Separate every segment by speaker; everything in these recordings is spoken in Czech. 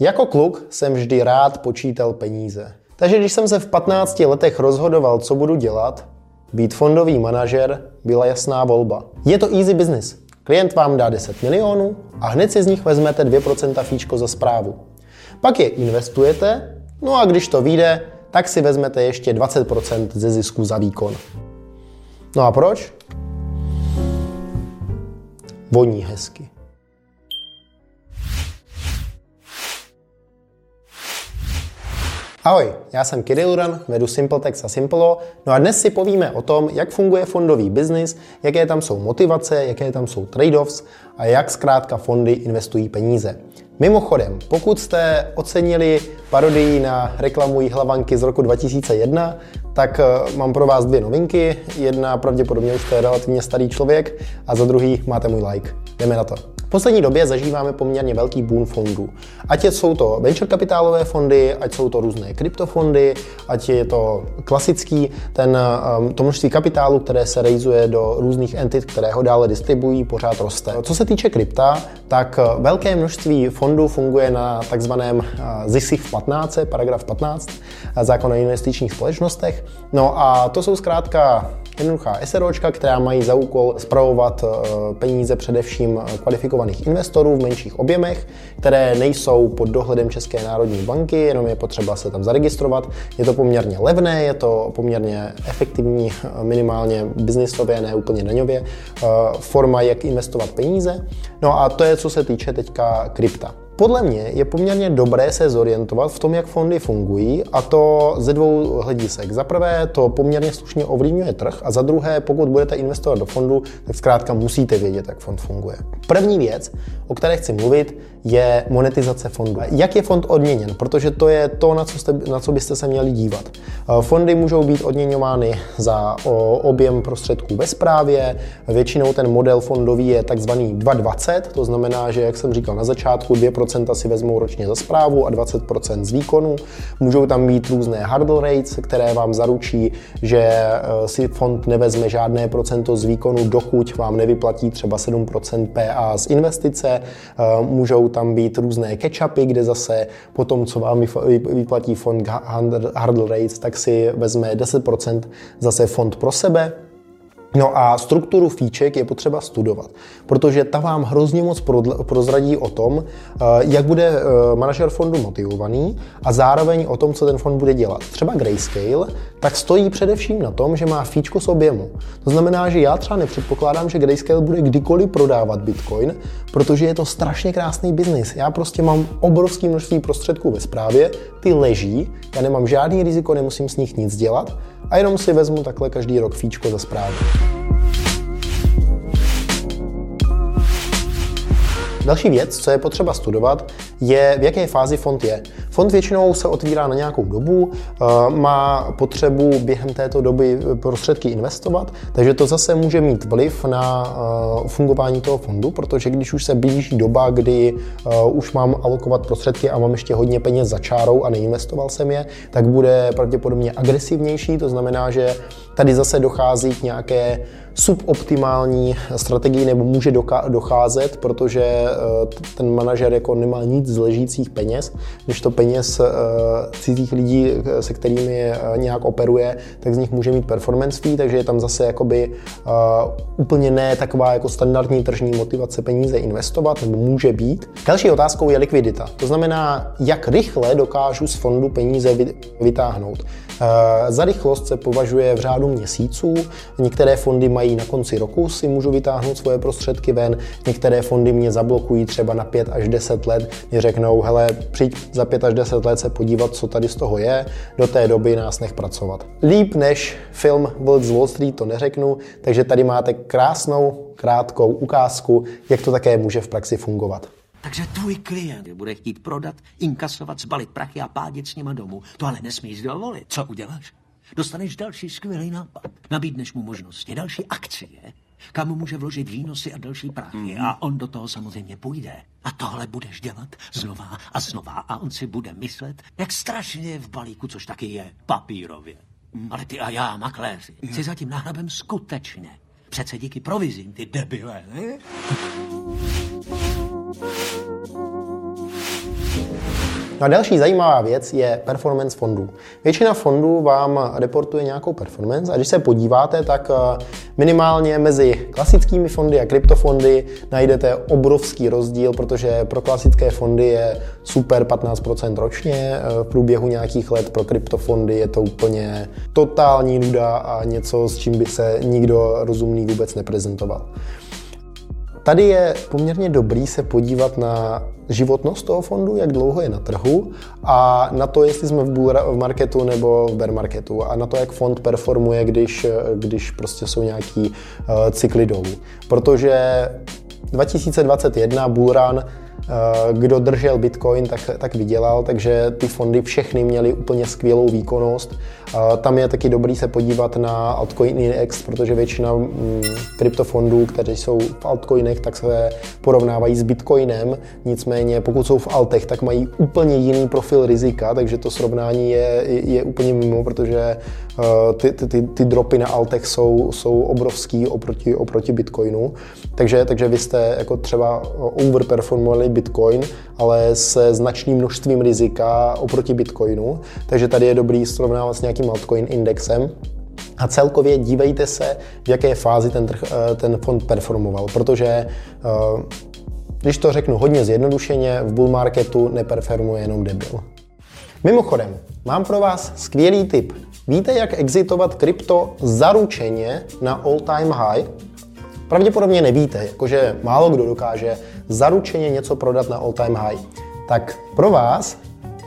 Speaker 1: Jako kluk jsem vždy rád počítal peníze. Takže když jsem se v 15 letech rozhodoval, co budu dělat, být fondový manažer byla jasná volba. Je to easy business. Klient vám dá 10 milionů a hned si z nich vezmete 2% fíčko za zprávu. Pak je investujete, no a když to vyjde, tak si vezmete ještě 20% ze zisku za výkon. No a proč? Voní hezky. Ahoj, já jsem Kirill Uran, vedu SimpleTex a Simplelo, no a dnes si povíme o tom, jak funguje fondový biznis, jaké tam jsou motivace, jaké tam jsou trade-offs a jak zkrátka fondy investují peníze. Mimochodem, pokud jste ocenili parodii na reklamu hlavanky z roku 2001, tak eh, mám pro vás dvě novinky. Jedna pravděpodobně už to je relativně starý člověk a za druhý máte můj like. Jdeme na to poslední době zažíváme poměrně velký boom fondů. Ať jsou to venture kapitálové fondy, ať jsou to různé kryptofondy, ať je to klasický, ten, um, to množství kapitálu, které se rejzuje do různých entit, které ho dále distribuují, pořád roste. Co se týče krypta, tak uh, velké množství fondů funguje na takzvaném uh, ZISIF 15, paragraf 15, uh, zákon o investičních společnostech. No a to jsou zkrátka jednoduchá SROčka, která mají za úkol spravovat peníze především kvalifikovaných kvalifikovaných investorů v menších objemech, které nejsou pod dohledem České národní banky, jenom je potřeba se tam zaregistrovat. Je to poměrně levné, je to poměrně efektivní, minimálně biznisově, ne úplně daňově, eh, forma, jak investovat peníze. No a to je, co se týče teďka krypta. Podle mě je poměrně dobré se zorientovat v tom, jak fondy fungují, a to ze dvou hledisek. Za prvé, to poměrně slušně ovlivňuje trh, a za druhé, pokud budete investovat do fondu, tak zkrátka musíte vědět, jak fond funguje. První věc, o které chci mluvit, je monetizace fondu. Jak je fond odměněn? Protože to je to, na co, jste, na co byste se měli dívat. Eh, fondy můžou být odměňovány za objem prostředků ve správě. Většinou ten model fondový je takzvaný 220, to znamená, že, jak jsem říkal na začátku, 2% si vezmou ročně za zprávu a 20% z výkonu. Můžou tam být různé hurdle rates, které vám zaručí, že eh, si fond nevezme žádné procento z výkonu, dokud vám nevyplatí třeba 7% PA z investice. Eh, můžou tam být různé catch-upy, kde zase po tom, co vám vyplatí fond hurdle rates, tak si vezme 10% zase fond pro sebe No a strukturu fíček je potřeba studovat, protože ta vám hrozně moc prozradí o tom, eh, jak bude eh, manažer fondu motivovaný a zároveň o tom, co ten fond bude dělat. Třeba Grayscale tak stojí především na tom, že má fíčko s objemu. To znamená, že já třeba nepředpokládám, že Grayscale bude kdykoliv prodávat Bitcoin, protože je to strašně krásný biznis. Já prostě mám obrovské množství prostředků ve správě, ty leží, já nemám žádný riziko, nemusím s nich nic dělat a jenom si vezmu takhle každý rok fíčko za zprávu. Další věc, co je potřeba studovat, je, v jaké fázi fond je. Fond většinou se otvírá na nějakou dobu, eh, má potřebu během této doby prostředky investovat, takže to zase může mít vliv na eh, fungování toho fondu, protože když už se blíží doba, kdy eh, už mám alokovat prostředky a mám ještě hodně peněz za čárou a neinvestoval jsem je, tak bude pravděpodobně agresivnější, to znamená, že tady zase dochází k nějaké suboptimální strategii nebo může docházet, protože ten manažer jako nemá nic z ležících peněz, když to peněz uh, cizích lidí, se kterými uh, nějak operuje, tak z nich může mít performance fee, takže je tam zase jakoby uh, úplně ne taková jako standardní tržní motivace peníze investovat, nebo může být. Další otázkou je likvidita. To znamená, jak rychle dokážu z fondu peníze vytáhnout. Za rychlost se považuje v řádu měsíců. Některé fondy mají na konci roku, si můžu vytáhnout svoje prostředky ven, některé fondy mě zablokují třeba na 5 až 10 let, mě řeknou, hele, přijď za 5 až 10 let se podívat, co tady z toho je, do té doby nás nech pracovat. Líp než film Wolf z Wall Street to neřeknu, takže tady máte krásnou, krátkou ukázku, jak to také může v praxi fungovat.
Speaker 2: Takže tvůj klient bude chtít prodat, inkasovat, zbalit prachy a pádět s nima domů. To ale nesmíš dovolit. Co uděláš? Dostaneš další skvělý nápad. Nabídneš mu možnosti, další akcie, kam může vložit výnosy a další prachy. Mm-hmm. A on do toho samozřejmě půjde. A tohle budeš dělat znova a znova. A on si bude myslet, jak strašně je v balíku, což taky je papírově. Mm. Ale ty a já, makléři, mm. si zatím nahrabem skutečně. Přece díky provizím, ty debile, ne?
Speaker 1: No a další zajímavá věc je performance fondů. Většina fondů vám reportuje nějakou performance a když se podíváte, tak eh, minimálně mezi klasickými fondy a kryptofondy najdete obrovský rozdíl, protože pro klasické fondy je super 15% ročně, eh, v průběhu nějakých let pro kryptofondy je to úplně totální nuda a něco, s čím by se nikdo rozumný vůbec neprezentoval. Tady je poměrně dobrý se podívat na životnost toho fondu, jak dlouho je na trhu a na to, jestli jsme v bull marketu nebo v bear marketu a na to, jak fond performuje, když, když prostě jsou nějaký uh, cykly dolů. Protože 2021 bullrun Eh, kdo držel Bitcoin, tak, tak vydělal, takže ty fondy všechny měly úplně skvělou výkonnost. Eh, tam je taky dobrý se podívat na Altcoin Index, protože většina mm, kryptofondů, které jsou v altcoinech, tak se porovnávají s Bitcoinem. Nicméně, pokud jsou v altech, tak mají úplně jiný profil rizika, takže to srovnání je, je úplně mimo, protože eh, ty, ty, ty, ty dropy na altech jsou, jsou obrovský oproti, oproti Bitcoinu. Takže, takže vy jste jako třeba overperformovali Bitcoin, ale se značným množstvím rizika oproti Bitcoinu. Takže tady je dobrý srovnávat s nějakým altcoin indexem. A celkově dívejte se, v jaké fázi ten, trh, eh, ten fond performoval, protože eh, když to řeknu hodně zjednodušeně, v bull marketu neperformuje jenom debil. Mimochodem, mám pro vás skvělý tip. Víte, jak exitovat krypto zaručeně na all-time high? Pravděpodobně nevíte, jakože málo kdo dokáže zaručeně něco prodat na all-time high. Tak pro vás,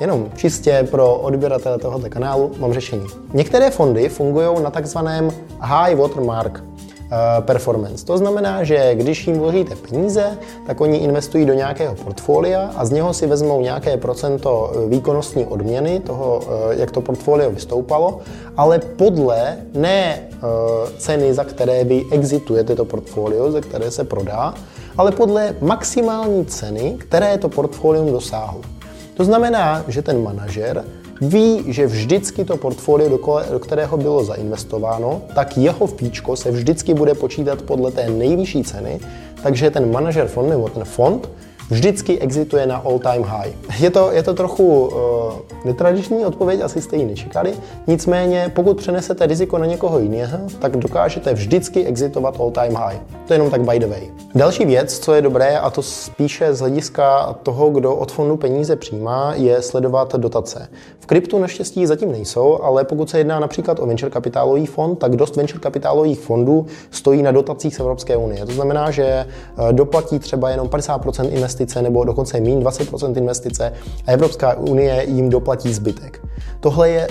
Speaker 1: jenom čistě pro odběratele tohoto kanálu, mám řešení. Některé fondy fungují na takzvaném high watermark performance. To znamená, že když jim vložíte peníze, tak oni investují do nějakého portfolia a z něho si vezmou nějaké procento eh, výkonnostní odměny toho, eh, jak to portfolio vystoupalo, ale podle ne ceny, za které vy exitujete to portfolio, za které se prodá, ale podle maximální ceny, které to portfolium dosáhlo. To znamená, že ten manažer ví, že vždycky to portfolio, do kterého bylo zainvestováno, tak jeho fíčko se vždycky bude počítat podle té nejvyšší ceny, takže ten manažer fond nebo ten fond vždycky exituje na all-time high. Je to, je to trochu uh, netradiční odpověď, asi jste ji nečekali, nicméně pokud přenesete riziko na někoho jiného, tak dokážete vždycky exitovat all-time high. To je jenom tak by the way. Další věc, co je dobré, a to spíše z hlediska toho, kdo od fondu peníze přijímá, je sledovat dotace. V kryptu naštěstí zatím nejsou, ale pokud se jedná například o venture kapitálový fond, tak dost venture kapitálových fondů stojí na dotacích z Evropské unie. To znamená, že eh, doplatí třeba jenom 50% investice nebo dokonce méně 20% investice a Evropská unie jim doplatí zbytek. Tohle je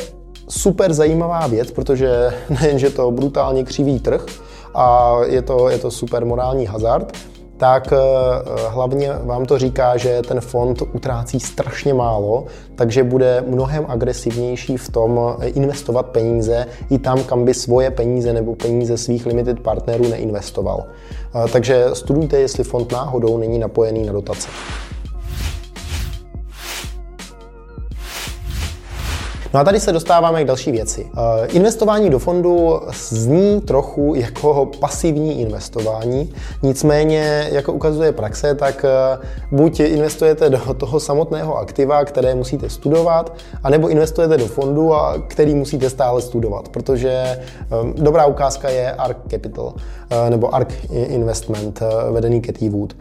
Speaker 1: super zajímavá věc, protože nejenže to brutálně křiví trh, a je to, je to super morální hazard, tak eh, hlavně vám to říká, že ten fond utrácí strašně málo, takže bude mnohem agresivnější v tom eh, investovat peníze i tam, kam by svoje peníze nebo peníze svých limited partnerů neinvestoval. Eh, takže studujte, jestli fond náhodou není napojený na dotace. No a tady se dostáváme k další věci. Eh, investování do fondu zní trochu jako pasivní investování, nicméně, jako ukazuje praxe, tak eh, buď investujete do toho samotného aktiva, které musíte studovat, anebo investujete do fondu, který musíte stále studovat, protože eh, dobrá ukázka je ARK Capital nebo ARK Investment vedený Cathy Wood.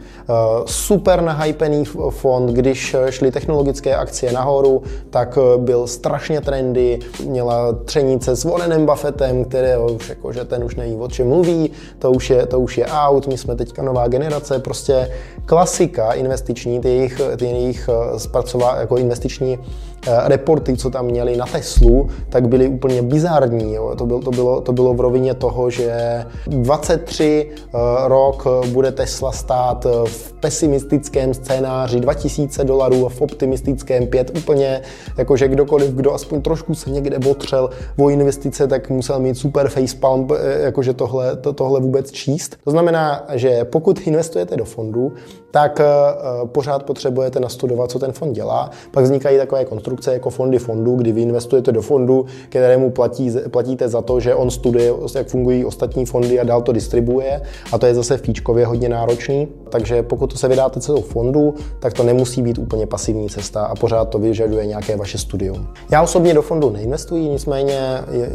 Speaker 1: Super nahypený fond, když šly technologické akcie nahoru, tak byl strašně trendy, měla třenice s Warrenem Buffettem, které už jako, že ten už neví, o čem mluví, to už, je, to už je out, my jsme teďka nová generace, prostě klasika investiční, ty jejich, ty jejich eh, zpracová, jako investiční eh, reporty, co tam měli na Teslu, tak byly úplně bizarní. Jo. To, bylo, to, bylo, to bylo v rovině toho, že 23 uh, eh, rok bude Tesla stát v pesimistickém scénáři 2000 dolarů a v optimistickém 5 úplně, jakože kdokoliv, kdo aspoň trošku se někde otřel o investice, tak musel mít super facepalm, eh, jakože tohle, to, tohle vůbec číst. To znamená, že pokud investujete do fondu, tak uh, pořád potřebujete nastudovat, co ten fond dělá. Pak vznikají takové konstrukce jako fondy fondu, kdy vy investujete do fondu, kterému platí, platíte za to, že on studuje, jak fungují ostatní fondy a dál to distribuje. A to je zase fíčkově hodně náročný. Takže pokud to se vydáte cestou fondu, tak to nemusí být úplně pasivní cesta a pořád to vyžaduje nějaké vaše studium. Já osobně do fondu neinvestuji, nicméně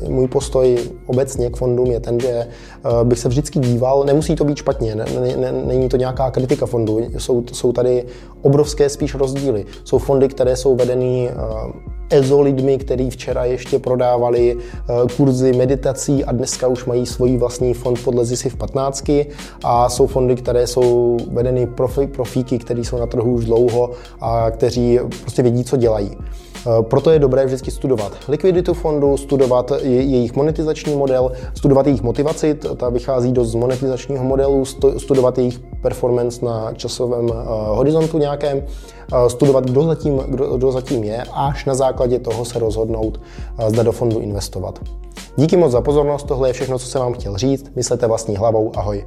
Speaker 1: můj postoj obecně k fondům je ten, že uh, bych se vždycky díval, nemusí to být špatně, ne, ne, není to nějaká kritika fondu, jsou, jsou tady obrovské spíš rozdíly. Jsou fondy, které jsou vedeny uh, EZO lidmi, kteří včera ještě prodávali uh, kurzy meditací a dneska už mají svůj vlastní fond podle v 15 a jsou fondy, které jsou vedeny profi, profíky, kteří jsou na trhu už dlouho a kteří prostě vědí, co dělají. Eh, proto je dobré vždycky studovat likviditu fondu, studovat jejich monetizační model, studovat jejich motivaci, ta vychází dost z monetizačního modelu, studovat jejich performance na časovém eh, horizontu nějakém, eh, studovat, kdo zatím, kdo, kdo zatím je, až na základě toho se rozhodnout, zda do fondu investovat. Díky moc za pozornost, tohle je všechno, co jsem vám chtěl říct. Myslete vlastní hlavou, ahoj.